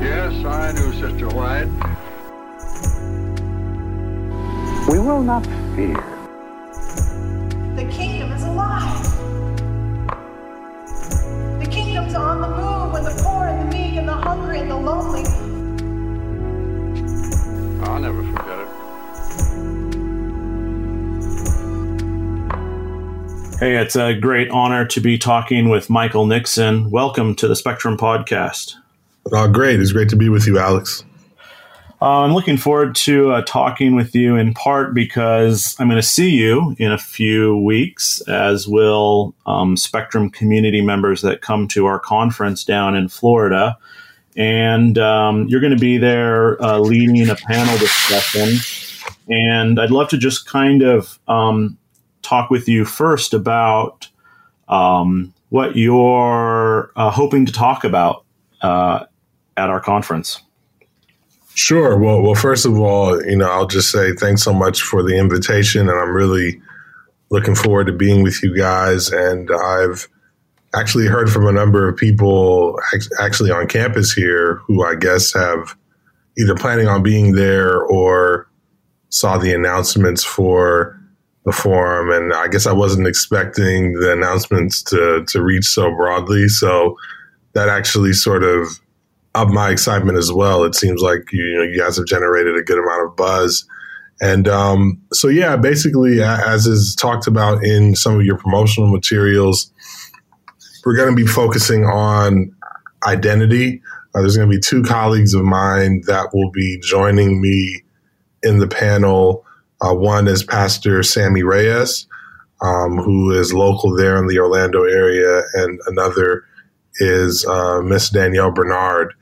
Yes, I knew Sister White. We will not fear. The kingdom is alive. The kingdom's on the move when the poor and the meek and the hungry and the lonely. I'll never forget it. Hey, it's a great honor to be talking with Michael Nixon. Welcome to the Spectrum Podcast. Oh, great. It's great to be with you, Alex. Uh, I'm looking forward to uh, talking with you in part because I'm going to see you in a few weeks, as will um, Spectrum community members that come to our conference down in Florida. And um, you're going to be there uh, leading a panel discussion. And I'd love to just kind of um, talk with you first about um, what you're uh, hoping to talk about uh, at our conference. Sure. Well, well, first of all, you know, I'll just say thanks so much for the invitation, and I'm really looking forward to being with you guys. And I've actually heard from a number of people actually on campus here who I guess have either planning on being there or saw the announcements for the forum. And I guess I wasn't expecting the announcements to to reach so broadly. So that actually sort of of my excitement as well. It seems like you know you guys have generated a good amount of buzz, and um, so yeah, basically as is talked about in some of your promotional materials, we're going to be focusing on identity. Uh, there's going to be two colleagues of mine that will be joining me in the panel. Uh, one is Pastor Sammy Reyes, um, who is local there in the Orlando area, and another is uh, Miss Danielle Bernard,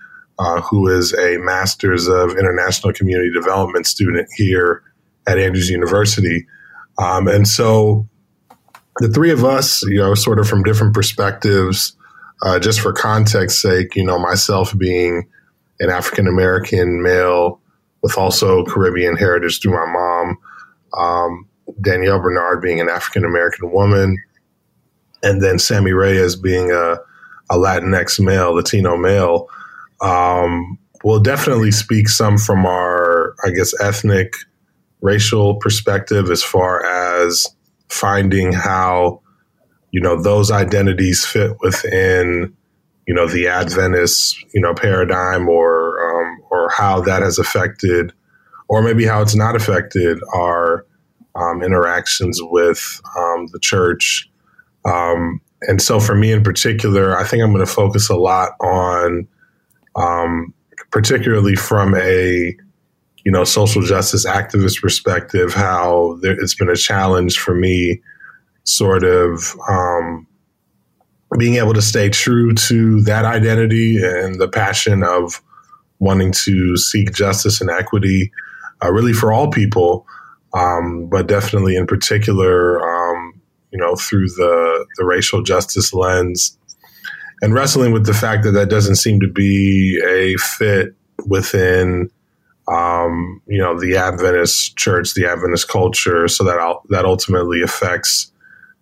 uh, who is a Master's of International Community Development student here at Andrews University. Um, and so the three of us, you know, sort of from different perspectives, uh, just for context sake, you know, myself being an African American male with also Caribbean heritage through my mom, um, Danielle Bernard being an African American woman, and then Sammy Reyes being a, a Latinx male, Latino male um, will definitely speak some from our, I guess, ethnic, racial perspective as far as finding how, you know, those identities fit within, you know, the Adventist, you know, paradigm or, um, or how that has affected, or maybe how it's not affected our um, interactions with um, the church. Um, and so for me in particular, I think I'm going to focus a lot on um, particularly from a you know social justice activist perspective, how there, it's been a challenge for me, sort of um, being able to stay true to that identity and the passion of wanting to seek justice and equity, uh, really for all people, um, but definitely in particular, um, you know, through the the racial justice lens and wrestling with the fact that that doesn't seem to be a fit within um, you know the Adventist church, the Adventist culture, so that that ultimately affects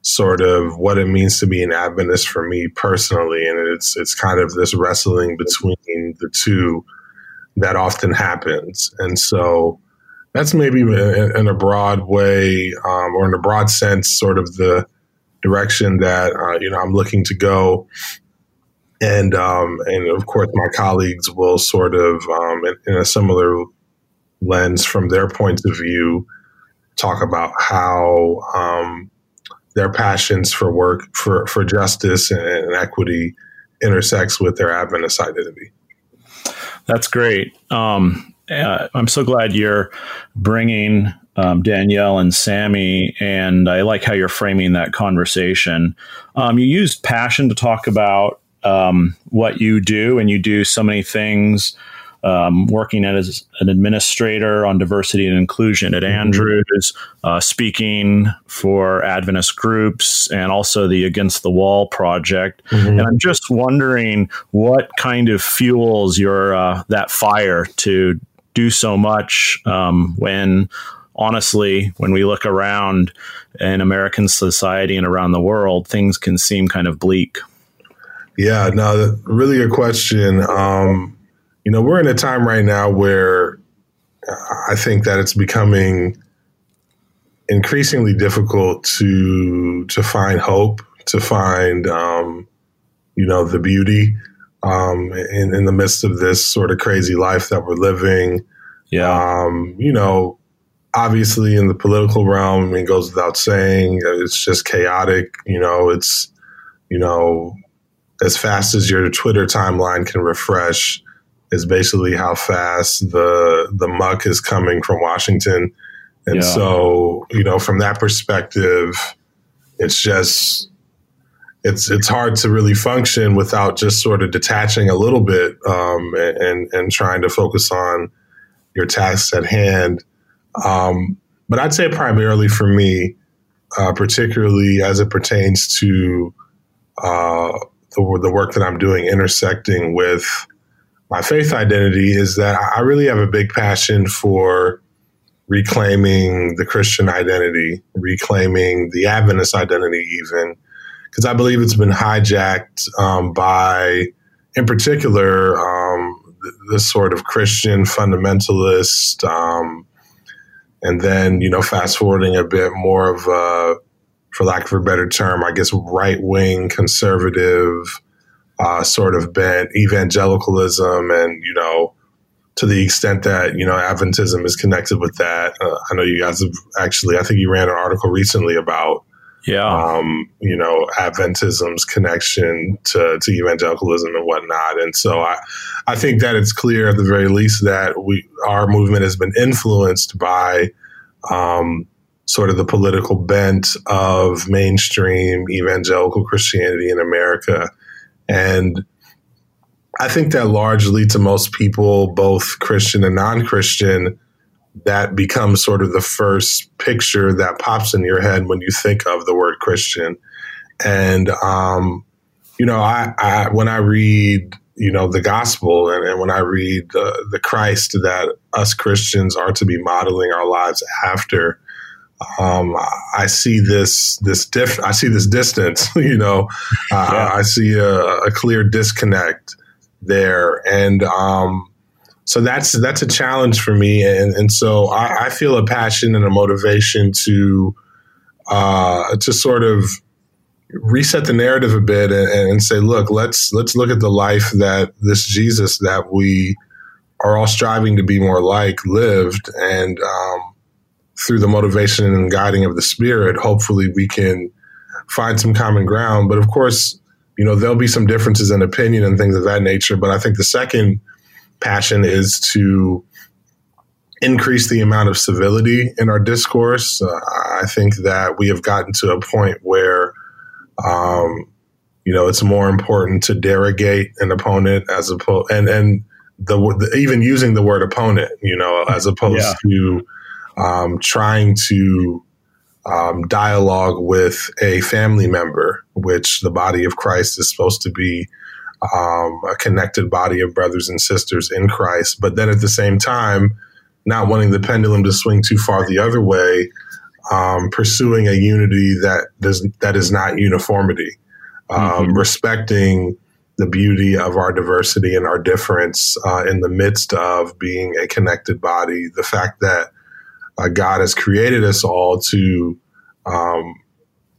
sort of what it means to be an Adventist for me personally, and it's it's kind of this wrestling between the two that often happens, and so that's maybe in, a broad way um, or in a broad sense, sort of the direction that uh, you know I'm looking to go and um, and of course my colleagues will sort of um, in, in, a similar lens from their points of view talk about how um, their passions for work for for justice and, and equity intersects with their Adventist identity. That's great. Um, uh, I'm so glad you're bringing um, Danielle and Sammy, and I like how you're framing that conversation. Um, you used passion to talk about um, what you do, and you do so many things. Um, working as an administrator on diversity and inclusion at mm-hmm. Andrews, uh, speaking for Adventist groups, and also the Against the Wall project. Mm-hmm. And I'm just wondering what kind of fuels your uh, that fire to do so much um, when honestly, when we look around in American society and around the world, things can seem kind of bleak. Yeah, no, really good question. Um, you know, we're in a time right now where I think that it's becoming increasingly difficult to to find hope, to find um, you know the beauty um, in, in the midst of this sort of crazy life that we're living. Yeah, um, you know, obviously in the political realm, it goes without saying, it's just chaotic. You know, it's you know, as fast as your Twitter timeline can refresh, is basically how fast the the muck is coming from Washington. And yeah. so, you know, from that perspective, it's just it's it's hard to really function without just sort of detaching a little bit um, and and trying to focus on your tasks at hand. Um, but I'd say primarily for me, uh, particularly as it pertains to uh, the, the work that I'm doing, intersecting with my faith identity, is that I really have a big passion for reclaiming the Christian identity, reclaiming the Adventist identity, even because I believe it's been hijacked um, by, in particular, um, this sort of Christian fundamentalist, um, and then you know, fast forwarding a bit, more of a, for lack of a better term, I guess, right wing conservative uh, sort of bent evangelicalism, and you know to the extent that you know Adventism is connected with that. Uh, I know you guys have actually. I think you ran an article recently about yeah, um, you know Adventism's connection to, to evangelicalism and whatnot. And so I I think that it's clear at the very least that we our movement has been influenced by. Um, sort of the political bent of mainstream evangelical Christianity in America. And I think that largely to most people, both Christian and non Christian, that becomes sort of the first picture that pops in your head when you think of the word Christian. And, um, you know, I, I, when I read, you know, the gospel and, and when I read the, the Christ that us Christians are to be modeling our lives after, um, I see this this diff- I see this distance. You know, uh, yeah. I see a, a, clear disconnect there. And um, so that's that's a challenge for me. And, and so I, I feel a passion and a motivation to uh, to sort of reset the narrative a bit and, and, say, look, let's let's look at the life that this Jesus that we are all striving to be more like lived, and um, through the motivation and guiding of the Spirit, hopefully we can find some common ground. But of course, you know, there'll be some differences in opinion and things of that nature. But I think the second passion is to increase the amount of civility in our discourse. Uh, I think that we have gotten to a point where, um, you know, it's more important to derogate an opponent as opposed and and the, the, even using the word opponent, you know, as opposed yeah. to um, trying to um, dialogue with a family member, which the body of Christ is supposed to be um, a connected body of brothers and sisters in Christ. But then at the same time, not wanting the pendulum to swing too far the other way, um, pursuing a unity that does that is not uniformity, um, mm-hmm. respecting the beauty of our diversity and our difference uh, in the midst of being a connected body. The fact that uh, God has created us all to um,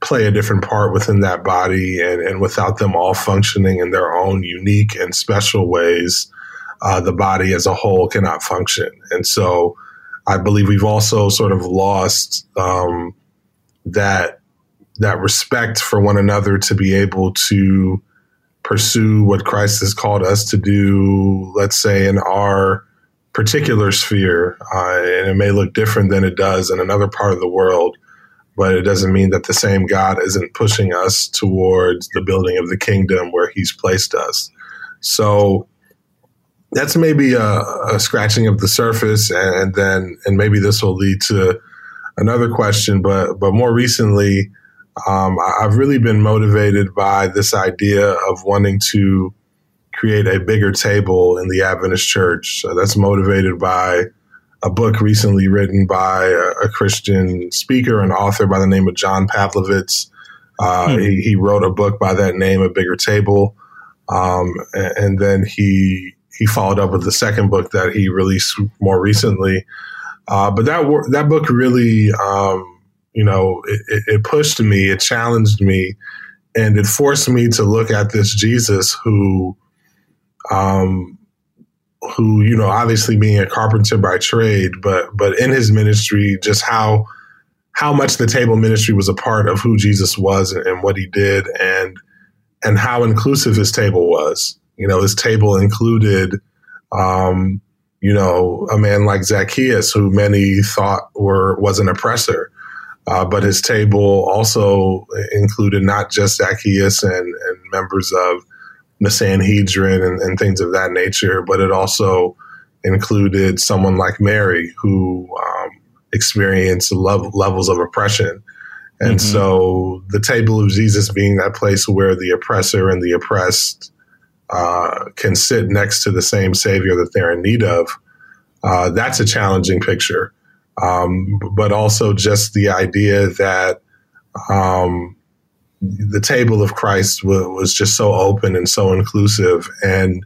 play a different part within that body, and, and without them all functioning in their own unique and special ways, uh, the body as a whole cannot function. And so, I believe we've also sort of lost um, that that respect for one another to be able to pursue what Christ has called us to do. Let's say in our particular sphere, uh, and it may look different than it does in another part of the world, but it doesn't mean that the same God isn't pushing us towards the building of the kingdom where He's placed us. So that's maybe a, a scratching of the surface, and, and then and maybe this will lead to another question. But but more recently, um, I've really been motivated by this idea of wanting to create a bigger table in the Adventist church. So that's motivated by a book recently written by a, a, Christian speaker and author by the name of John Pavlovitz. Uh, hmm. he, he, wrote a book by that name, A Bigger Table. Um, and, and, then he he followed up with the second book that he released more recently. Uh, but that that book really, um, you know, it, it, pushed me, it challenged me, and it forced me to look at this Jesus who, um, who you know, obviously being a carpenter by trade, but but in his ministry, just how how much the table ministry was a part of who Jesus was and, and what he did, and and how inclusive his table was. You know, his table included, um, you know, a man like Zacchaeus, who many thought were was an oppressor. Uh, but his table also included not just Zacchaeus and, and members of the Sanhedrin and, and, things of that nature, but it also included someone like Mary who um, experienced levels of oppression. And mm-hmm. so the table of Jesus being that place where the oppressor and the oppressed uh, can sit next to the same Savior that they're in need of, uh, that's a challenging picture. Um, but also just the idea that um, the table of Christ w- was just so open and so inclusive. And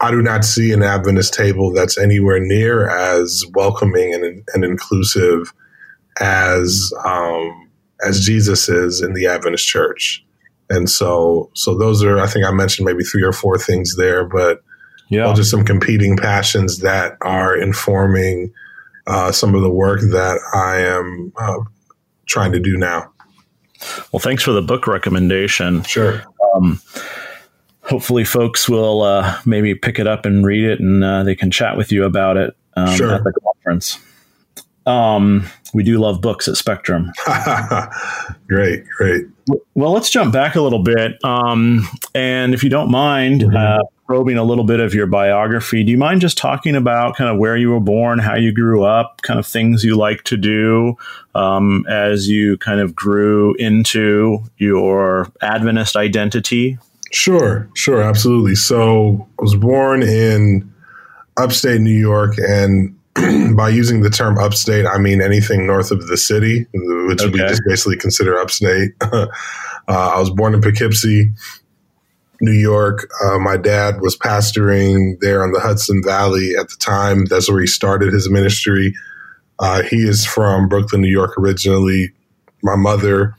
I do not see an Adventist table that's anywhere near as welcoming and, and inclusive as um, as Jesus is in the Adventist Church. And so, so those are, I think I mentioned maybe three or four things there, but yeah, just some competing passions that are informing uh, some of the work that I am uh, trying to do now. Well, thanks for the book recommendation. Sure. Um, hopefully, folks will uh, maybe pick it up and read it, and uh, they can chat with you about it um, sure. at the conference. Um, we do love books at Spectrum. great, great. Well, let's jump back a little bit. Um, and if you don't mind, mm-hmm. uh, probing a little bit of your biography, do you mind just talking about kind of where you were born, how you grew up, kind of things you like to do um, as you kind of grew into your Adventist identity? Sure, sure, absolutely. So I was born in upstate New York, and by using the term upstate, I mean anything north of the city, which okay. we just basically consider upstate. uh, I was born in Poughkeepsie, New York. Uh, my dad was pastoring there on the Hudson Valley at the time. That's where he started his ministry. Uh, he is from Brooklyn, New York originally. My mother,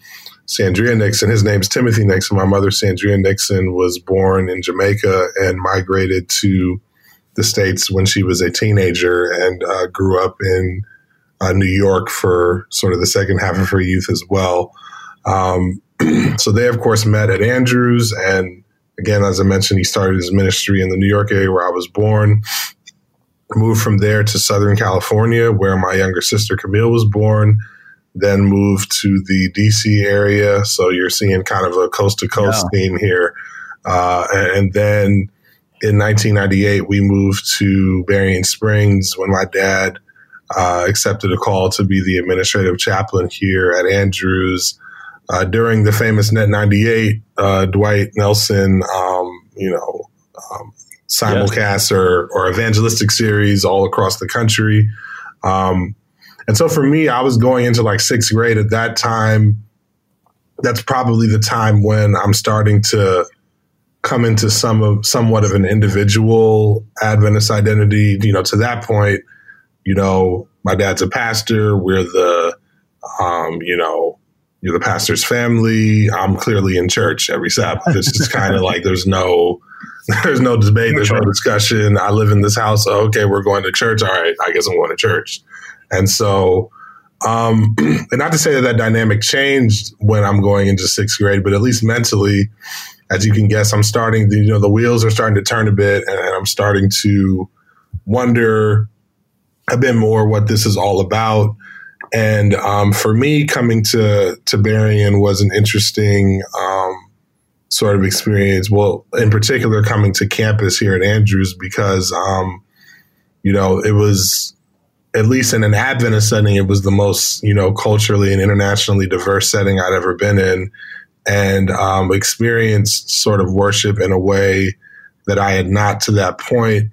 Sandria Nixon, his name's Timothy Nixon. My mother, Sandria Nixon, was born in Jamaica and migrated to the States when she was a teenager and uh, grew up in uh, New York for sort of the second half of her youth as well. Um, so they, of course, met at Andrews. And again, as I mentioned, he started his ministry in the New York area where I was born. Moved from there to Southern California, where my younger sister Camille was born. Then moved to the DC area. So you're seeing kind of a coast to coast theme here. Uh, and then in 1998, we moved to Berrien Springs when my dad uh, accepted a call to be the administrative chaplain here at Andrews. Uh, during the famous Net 98, uh, Dwight Nelson, um, you know, um, simulcast yeah. or, or evangelistic series all across the country. Um, and so for me, I was going into like sixth grade at that time. That's probably the time when I'm starting to come into some of somewhat of an individual Adventist identity. You know, to that point, you know, my dad's a pastor. We're the, um, you know, you're the pastor's family. I'm clearly in church every Sabbath. It's just kind of like there's no, there's no debate, there's no discussion. I live in this house. Okay, we're going to church. All right, I guess I'm going to church. And so, um, and not to say that that dynamic changed when I'm going into sixth grade, but at least mentally, as you can guess, I'm starting, you know, the wheels are starting to turn a bit and I'm starting to wonder a bit more what this is all about. And um, for me, coming to, to Berrien was an interesting um, sort of experience. Well, in particular, coming to campus here at Andrews because, um, you know, it was, at least in an Adventist setting, it was the most, you know, culturally and internationally diverse setting I'd ever been in and um, experienced sort of worship in a way that I had not to that point.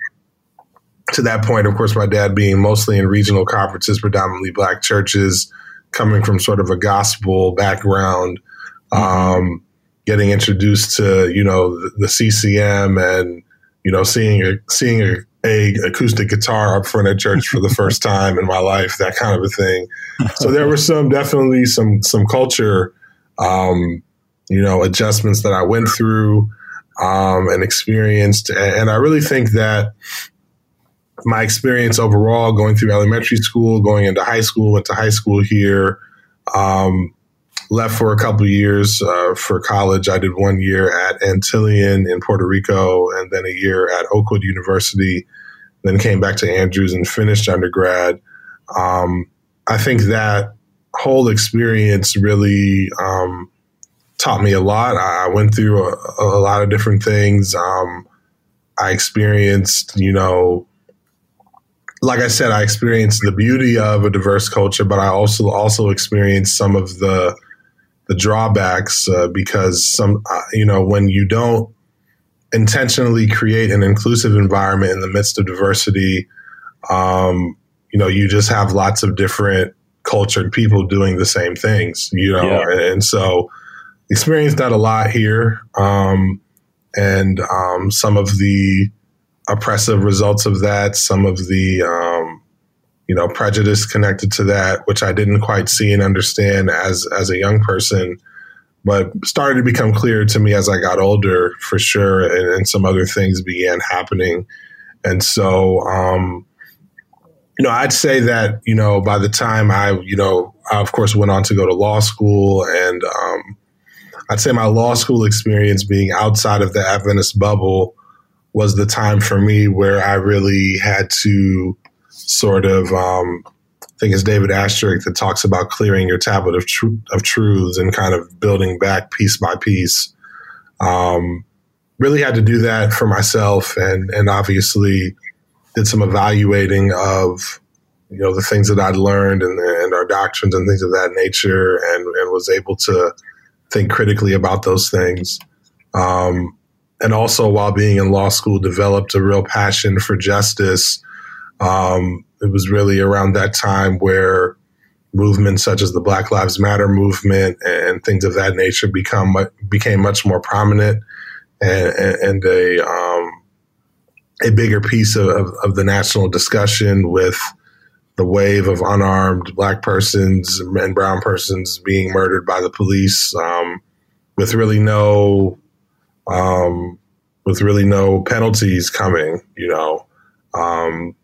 To that point, of course, my dad being mostly in regional conferences, predominantly black churches, coming from sort of a gospel background, um, getting introduced to you know the, the CCM and you know, seeing a seeing a, a acoustic guitar up front at church for the first time in my life, that kind of a thing. So there were some definitely some some culture, um, you know, adjustments that I went through um, and experienced, and, I really think that my experience overall going through elementary school, going into high school, went to high school here, um, left for a couple years uh, for college. I did one year at Antillean in Puerto Rico and then a year at Oakwood University, then came back to Andrews and finished undergrad. Um, I think that whole experience really um, taught me a lot. I went through a, a lot of different things. Um, I experienced, you know, like I said, I experienced the beauty of a diverse culture, but I also also experienced some of the the drawbacks uh, because some uh, you know when you don't intentionally create an inclusive environment in the midst of diversity, um, you know, you just have lots of different cultured people doing the same things, you know, yeah. and, and, so experienced that a lot here, um, and um, some of the oppressive results of that, some of the um, you know prejudice connected to that, which I didn't quite see and understand as as a young person, but started to become clear to me as I got older, for sure, and, and some other things began happening, and so. Um, you know, I'd say that, you know, by the time I, you know, I of course went on to go to law school and um, I'd say my law school experience being outside of the Adventist bubble was the time for me where I really had to sort of, um, I think it's David Asscherick that talks about clearing your tablet of, tr- of truths and kind of building back piece by piece. Um, really had to do that for myself and, and obviously did some evaluating of, you know, the things that I'd learned and, and our doctrines and things of that nature and, and was able to think critically about those things. Um, and also while being in law school, developed a real passion for justice. Um, it was really around that time where movements such as the Black Lives Matter movement and things of that nature become became much more prominent and, and a um, a bigger piece of, of, the national discussion with the wave of unarmed black persons and brown persons being murdered by the police um, with really no um, with really no penalties coming, you know. Um,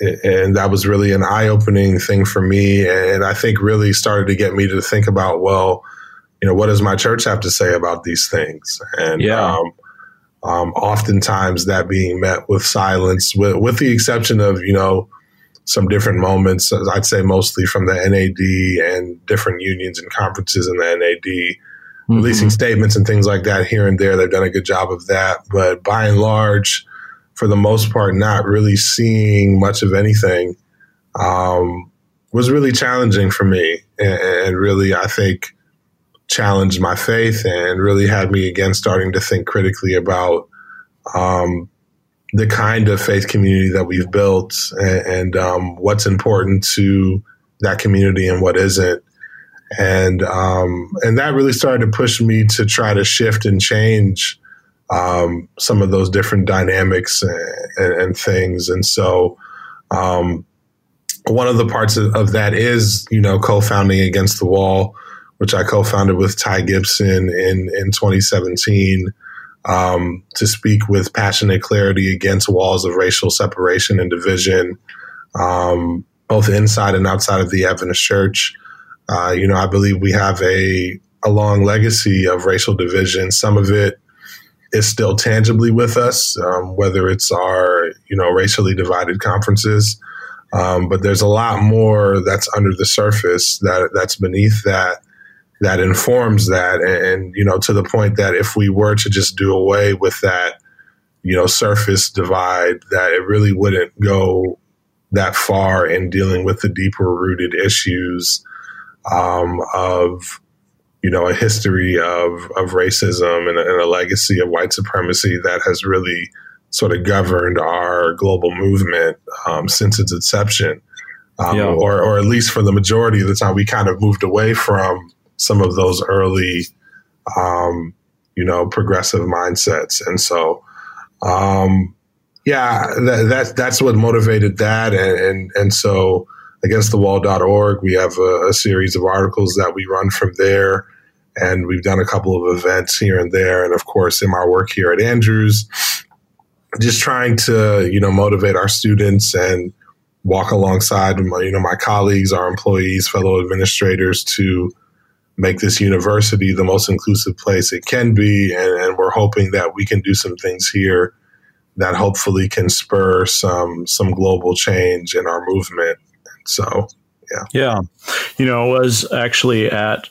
and that was really an eye opening thing for me. And I think really started to get me to think about, well, you know, what does my church have to say about these things? And yeah. um, um, oftentimes that being met with silence, with, with the exception of, you know, some different moments, I'd say mostly from the NAD and different unions and conferences in the NAD mm-hmm. releasing statements and things like that here and there. They've done a good job of that. But by and large, for the most part, not really seeing much of anything um, was really challenging for me. And, and really, I think, challenged my faith and really had me again starting to think critically about um, the kind of faith community that we've built and, and um, what's important to that community and what isn't and um, and that really started to push me to try to shift and change um, some of those different dynamics and, and things. And so, um, one of the parts of, of, that is you know co-founding Against the Wall, which I co-founded with Ty Gibson in in 2017. Um, to speak with passionate clarity against walls of racial separation and division, um, both inside and outside of the Adventist Church. Uh, you know, I believe we have a, a long legacy of racial division. Some of it is still tangibly with us, um, whether it's our, you know, racially divided conferences. Um, but there's a lot more that's under the surface that that's beneath that that informs that and, and, you know to the point that if we were to just do away with that you know surface divide that it really wouldn't go that far in dealing with the deeper rooted issues um, of you know a history of of racism and a, and a, legacy of white supremacy that has really sort of governed our global movement um, since its inception, um, yeah. or or at least for the majority of the time, we kind of moved away from some of those early, um, you know, progressive mindsets, and so. Um, yeah, that, that, that's what motivated that. And, and, and so againstthewall.org, we have a, a series of articles that we run from there. And we've done a couple of events here and there. And of course, in my work here at Andrews, just trying to, you know, motivate our students and walk alongside, my, you know, my colleagues, our employees, fellow administrators to make this university the most inclusive place it can be. And, and we're hoping that we can do some things here that hopefully can spur some some global change in our movement. So, yeah, yeah, you know, I was actually at.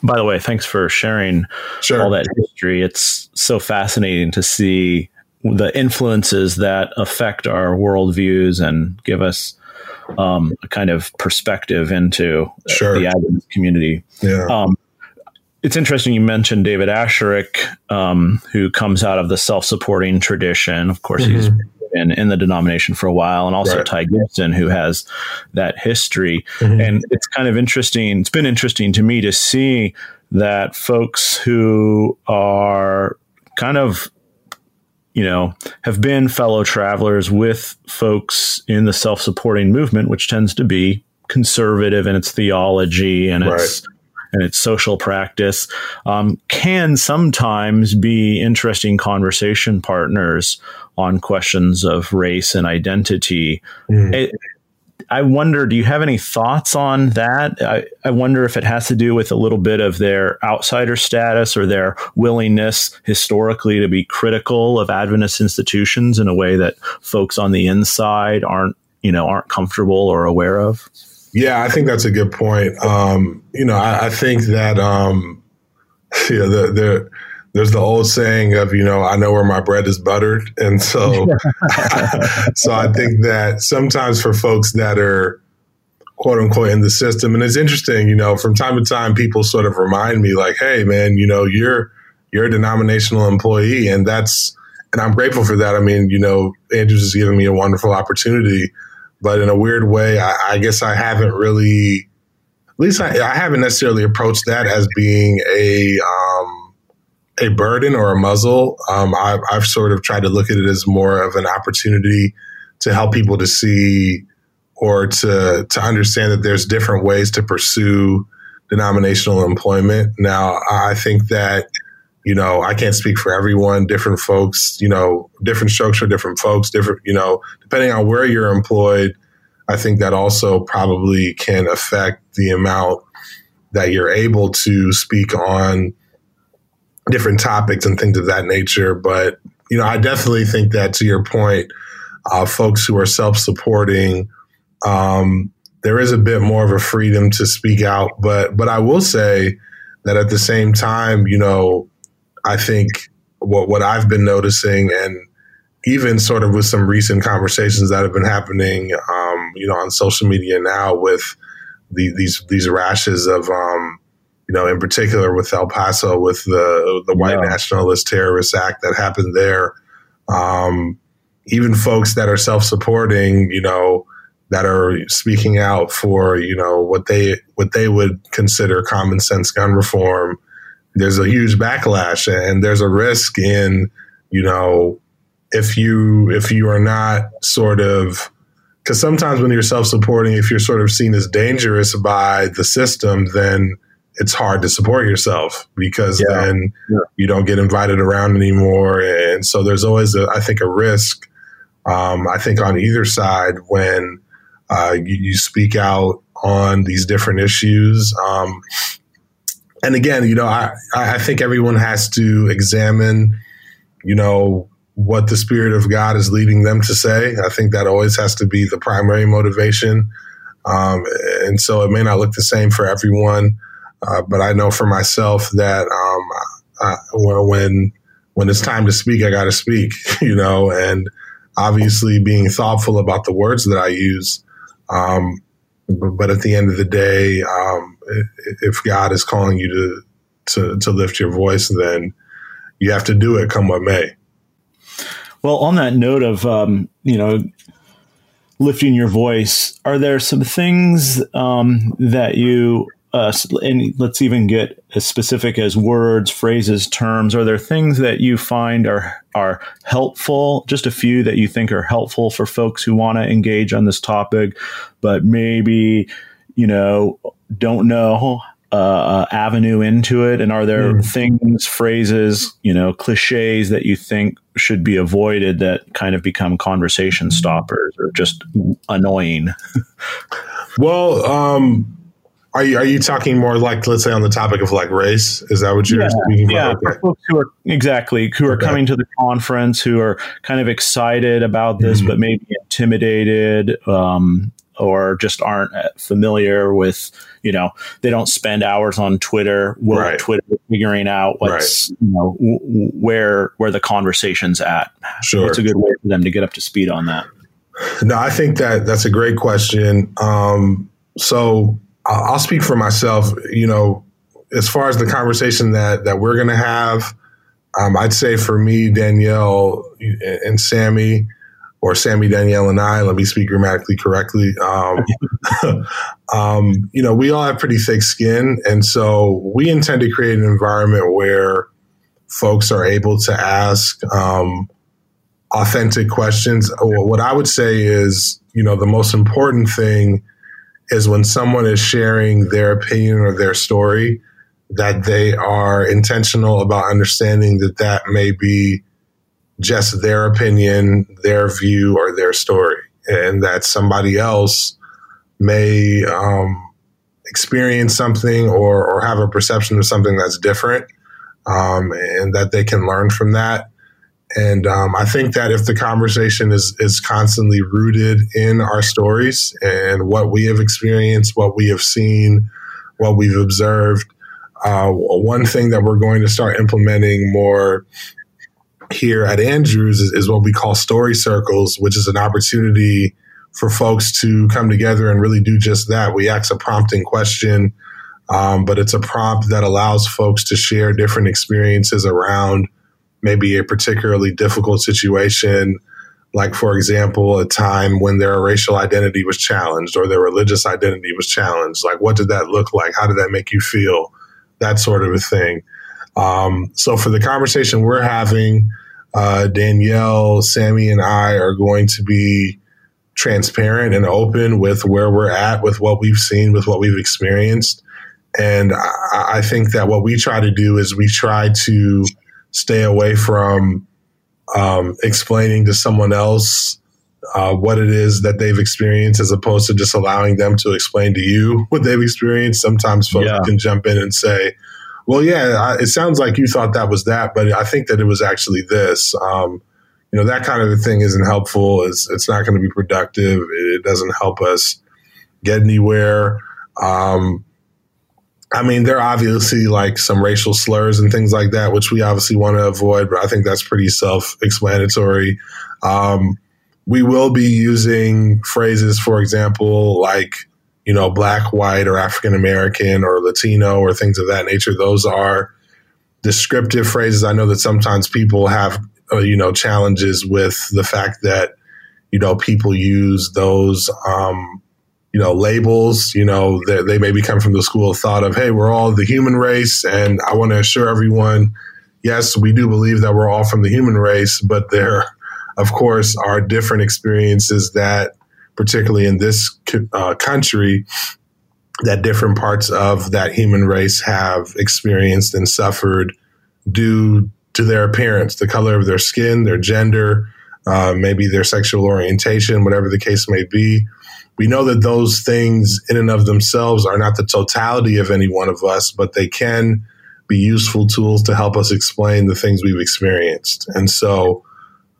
By the way, thanks for sharing sure. all that history. It's so fascinating to see the influences that affect our worldviews and give us um, a kind of perspective into sure. the Adventist community. Yeah. Um, it's interesting you mentioned David Asscherick, um, who comes out of the self-supporting tradition. Of course, mm-hmm. he's been in the denomination for a while, and also right. Ty Gibson, who has that history. Mm-hmm. And it's kind of interesting. It's been interesting to me to see that folks who are kind of you know, have been fellow travelers with folks in the self supporting movement, which tends to be conservative in its theology and right. its and its social practice, um, can sometimes be interesting conversation partners on questions of race and identity. Mm. It, I wonder, do you have any thoughts on that? I, I wonder if it has to do with a little bit of their outsider status or their willingness historically to be critical of Adventist institutions in a way that folks on the inside aren't, you know, aren't comfortable or aware of. Yeah, I think that's a good point. Um, you know, I, I think that um, yeah, the, the there's the old saying of you know I know where my bread is buttered, and so so I think that sometimes for folks that are quote unquote in the system, and it's interesting, you know, from time to time people sort of remind me like, hey man, you know, you're you're a denominational employee, and that's and I'm grateful for that. I mean, you know, Andrews has given me a wonderful opportunity, but in a weird way, I, I guess I haven't really. At least I, I, haven't necessarily approached that as being a um, a burden or a muzzle. Um, I've, I've sort of tried to look at it as more of an opportunity to help people to see or to to understand that there's different ways to pursue denominational employment. Now, I think that you know I can't speak for everyone. Different folks, you know, different for different folks. Different, you know, depending on where you're employed. I think that also probably can affect the amount that you're able to speak on different topics and things of that nature. But, you know, I definitely think that to your point, uh, folks who are self supporting, um, there is a bit more of a freedom to speak out. But, but I will say that at the same time, you know, I think what, what I've been noticing and even sort of with some recent conversations that have been happening, um, you know, on social media now with the, these, these rashes of, um, you know, in particular with El Paso, with the the white yeah. nationalist terrorist act that happened there. Um, even folks that are self supporting, you know, that are speaking out for you know what they what they would consider common sense gun reform. There's a huge backlash, and there's a risk in you know if you if you are not sort of because sometimes when you're self supporting, if you're sort of seen as dangerous by the system, then it's hard to support yourself because yeah. then yeah. you don't get invited around anymore. And so there's always, a, I think, a risk. Um, I think on either side when uh, you, you, speak out on these different issues. Um, and again, you know, I, I think everyone has to examine, you know, what the Spirit of God is leading them to say. I think that always has to be the primary motivation. Um, and so it may not look the same for everyone. Uh, but I know for myself that um, when when it's time to speak, I got to speak, you know, and obviously being thoughtful about the words that I use. Um, but, at the end of the day, um, if God is calling you to, to to lift your voice, then you have to do it, come what may. Well, on that note of um, you know lifting your voice, are there some things um, that you uh, and let's even get as specific as words, phrases, terms. Are there things that you find are are helpful? Just a few that you think are helpful for folks who want to engage on this topic, but maybe you know don't know uh, avenue into it? And are there mm. things, phrases, you know, cliches that you think should be avoided that kind of become conversation stoppers or just annoying? well, um, are you, are you talking more like, let's say, on the topic of like race? Is that what you're yeah, speaking yeah, about? Okay. who are exactly who are okay. coming to the conference, who are kind of excited about this, mm-hmm. but maybe intimidated, um, or just aren't familiar with, you know, they don't spend hours on Twitter, right. Twitter figuring out what's, right. you know, w- where where the conversation's at. Sure, it's a good way for them to get up to speed on that. No, I think that that's a great question. Um, so I'll speak for myself. You know, as far as the conversation that that we're going to have, um, I'd say for me, Danielle and Sammy, or Sammy, Danielle, and I. Let me speak grammatically correctly. Um, um, you know, we all have pretty thick skin, and so we intend to create an environment where folks are able to ask um, authentic questions. What I would say is, you know, the most important thing is when someone is sharing their opinion or their story, that they are intentional about understanding that that may be just their opinion, their view, or their story, and that somebody else may um, experience something or, or have a perception of something that's different, um, and that they can learn from that. And um, I think that if the conversation is is constantly rooted in our stories and what we have experienced, what we have seen, what we've observed, uh, one thing that we're going to start implementing more here at Andrews is, is, what we call story circles, which is an opportunity for folks to come together and really do just that. We ask a prompting question, um, but it's a prompt that allows folks to share different experiences around maybe a particularly difficult situation. Like, for example, a time when their racial identity was challenged or their religious identity was challenged. Like, what did that look like? How did that make you feel? That sort of a thing. Um, so for the conversation we're having, uh, Danielle, Sammy, and I are going to be transparent and open with where we're at, with what we've seen, with what we've experienced. And I, I think that what we try to do is we try to stay away from um, explaining to someone else uh, what it is that they've experienced as opposed to just allowing them to explain to you what they've experienced. Sometimes folks yeah. can jump in and say, well, yeah, I, it sounds like you thought that was that, but I think that it was actually this. Um, you know, that kind of a thing isn't helpful. It's, it's not going to be productive. It, doesn't help us get anywhere. Um, I mean, there are obviously like some racial slurs and things like that, which we obviously want to avoid, but I think that's pretty self explanatory. Um, we will be using phrases, for example, like you know, black, white, or African American, or Latino, or things of that nature. Those are descriptive phrases. I know that sometimes people have, uh, you know, challenges with the fact that, you know, people use those, um, you know, labels. You know, they, they maybe come from the school of thought of, hey, we're all the human race, and I want to assure everyone, yes, we do believe that we're all from the human race, but there, of course, are different experiences that particularly in this uh, country, that different parts of that human race have experienced and suffered due to their appearance, the color of their skin, their gender, uh, maybe their sexual orientation, whatever the case may be. We know that those things, in and of themselves, are not the totality of any one of us, but they can be useful tools to help us explain the things we've experienced. And so,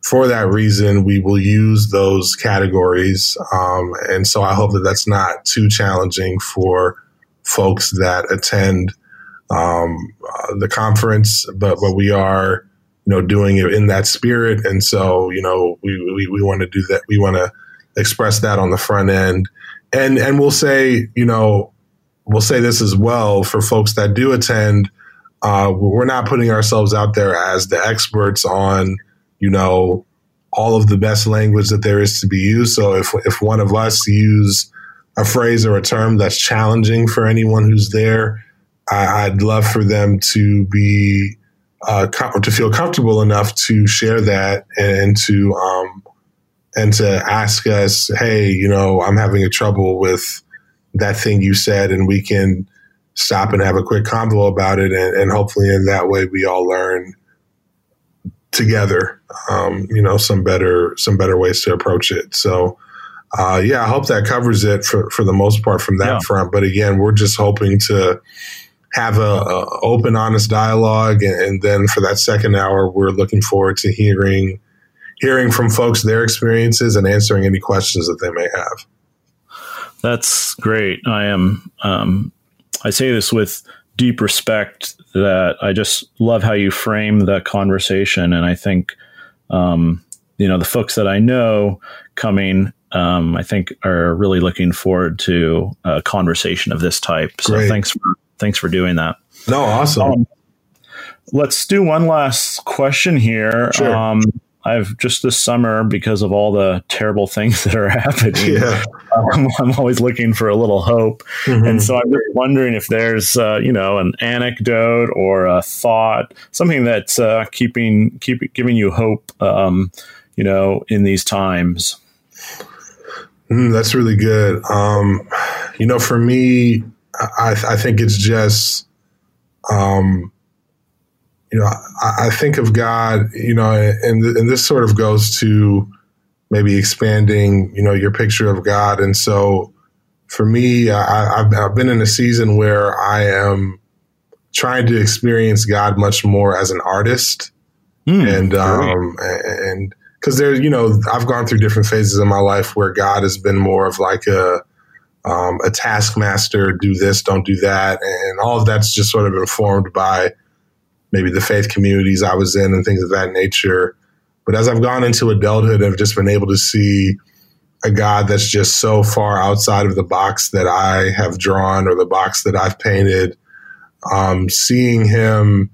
for that reason, we will use those categories. Um, and so I hope that that's not too challenging for folks that attend um, uh, the conference, but, but we are, you know, doing it in that spirit. And so, you know, we, we, we want to do that. We want to express that on the front end. And, and we'll say, you know, we'll say this as well for folks that do attend. Uh, we're not putting ourselves out there as the experts on you know, all of the best language that there is to be used. So if, if one of us use a phrase or a term that's challenging for anyone who's there, I, would love for them to be uh, com- to feel comfortable enough to share that and to um, and to ask us, hey, you know, I'm having a trouble with that thing you said, and we can stop and have a quick convo about it, and, and hopefully in that way we all learn together, um, you know, some better some better ways to approach it. So. Uh, yeah, I hope that covers it for, for the most part from that yeah. front. But again, we're just hoping to have a, a open, honest dialogue, and, and, then for that second hour, we're looking forward to hearing hearing from folks their experiences and answering any questions that they may have. That's great. I am. Um, I say this with deep respect that I just love how you frame the conversation, and I think um, you know the folks that I know coming. Um, I think are really looking forward to a conversation of this type. So Great. thanks for thanks for doing that. No, awesome. Um, let's do one last question here. Sure. I've just this summer because of all the terrible things that are happening. Yeah. Um, I'm always looking for a little hope, mm-hmm. and so I'm just wondering if there's uh, you know an anecdote or a thought, something that's uh, keeping keep giving you hope, um, you know, in these times. Mm, that's really good. Um, you know, for me, I, I think it's just, um, you know, I, I, think of God, you know, and, and this sort of goes to maybe expanding, you know, your picture of God. And so for me, I, have I've been in a season where I am trying to experience God much more as an artist. Mm, and, um, and, because there, you know, I've gone through different phases in my life where God has been more of like a, um, a taskmaster, do this, don't do that. And all of that's just sort of informed by maybe the faith communities I was in and things of that nature. But as I've gone into adulthood, I've just been able to see a God that's just so far outside of the box that I have drawn or the box that I've painted. Um, seeing him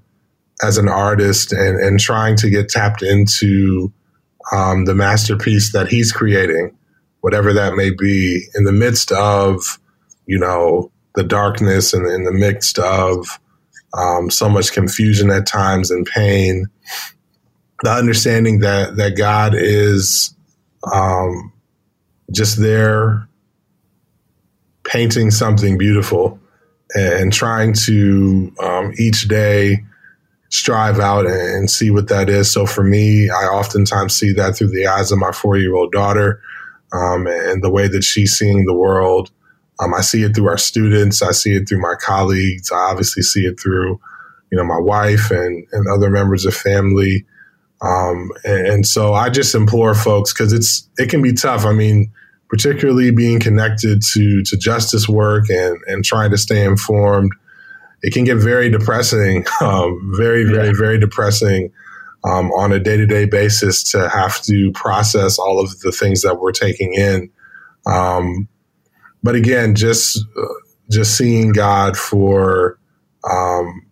as an artist and, and trying to get tapped into um, the masterpiece that he's creating whatever that may be, in the midst of, you know, the darkness and in the midst of um, so much confusion at times and pain, the understanding that that God is um, just there painting something beautiful and trying to um, each day strive out and see what that is. So for me, I oftentimes see that through the eyes of my four year old daughter um, and the way that she's seeing the world. Um, I see it through our students. I see it through my colleagues. I obviously see it through, you know, my wife and, and other members of family. Um, and, and, so I just implore folks because it's it can be tough. I mean, particularly being connected to to justice work and and trying to stay informed, it can get very depressing. Um, very, very, yeah. very depressing um, on a day to day basis to have to process all of the things that we're taking in. Um, but again, just uh, just seeing God for um,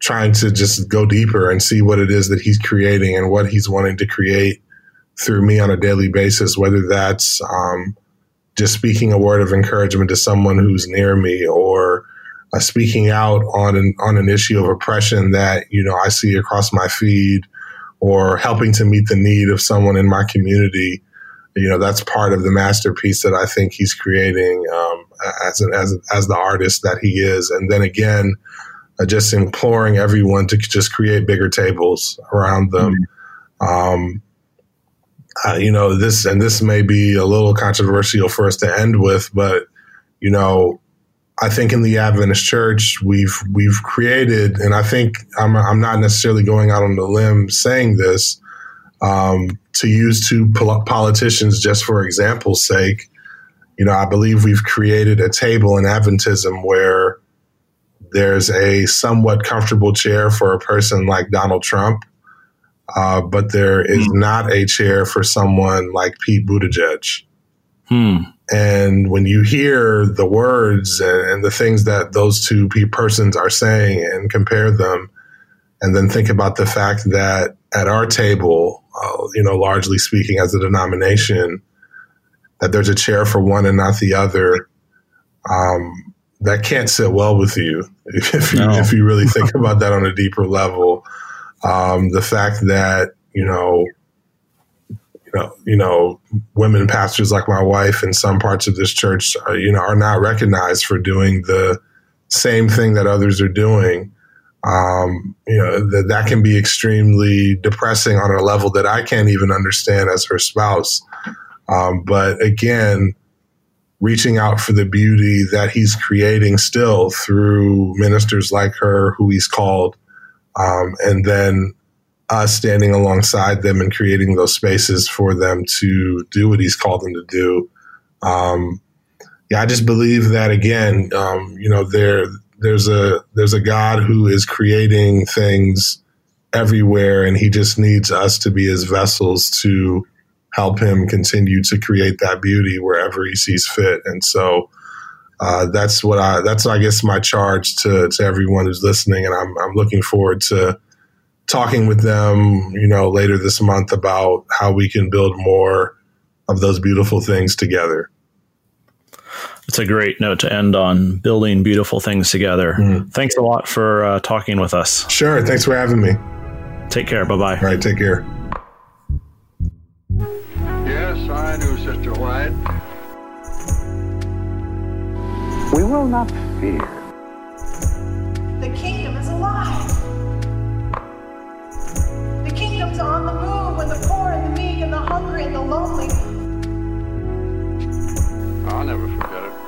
trying to just go deeper and see what it is that He's creating and what He's wanting to create through me on a daily basis, whether that's um, just speaking a word of encouragement to someone who's near me or uh, speaking out on an on an issue of oppression that you know I see across my feed or helping to meet the need of someone in my community, you know, that's part of the masterpiece that I think he's creating um, as, an, as, as the artist that he is. And then again, uh, just imploring everyone to just create bigger tables around them. Mm-hmm. Um, uh, you know, this, and this may be a little controversial for us to end with, but, you know, I think in the Adventist Church we've we've created, and I think I'm I'm not necessarily going out on the limb saying this um, to use two politicians just for example's sake. You know, I believe we've created a table in Adventism where there's a somewhat comfortable chair for a person like Donald Trump, uh, but there is mm. not a chair for someone like Pete Buttigieg. Hmm. And when you hear the words and, the things that those two persons are saying and compare them, and then think about the fact that at our table, uh, you know, largely speaking as a denomination, that there's a chair for one and not the other, um, that can't sit well with you if you, no. if you really think about that on a deeper level. Um, the fact that you know, you know, you know, women pastors like my wife in some parts of this church, are, you know, are not recognized for doing the same thing that others are doing. Um, you know, that that can be extremely depressing on a level that I can't even understand as her spouse. Um, but again, reaching out for the beauty that he's creating still through ministers like her, who he's called, um, and then us standing alongside them and creating those spaces for them to do what he's called them to do. Um, yeah, I just believe that again, um, you know, there there's a there's a God who is creating things everywhere, and He just needs us to be His vessels to help him continue to create that beauty wherever he sees fit. And so uh, that's what I that's I guess my charge to to everyone who's listening. And I'm I'm looking forward to talking with them, you know, later this month about how we can build more of those beautiful things together it's a great note to end on building beautiful things together. Mm-hmm. Thanks a lot for uh, talking with us. Sure. Thanks for having me. Take care. Bye bye. All right. Take care. Yes, I do, Sister White. We will not fear. The kingdom is alive. The kingdom's on the move when the poor and the meek and the hungry and the lonely. I'll never forget it.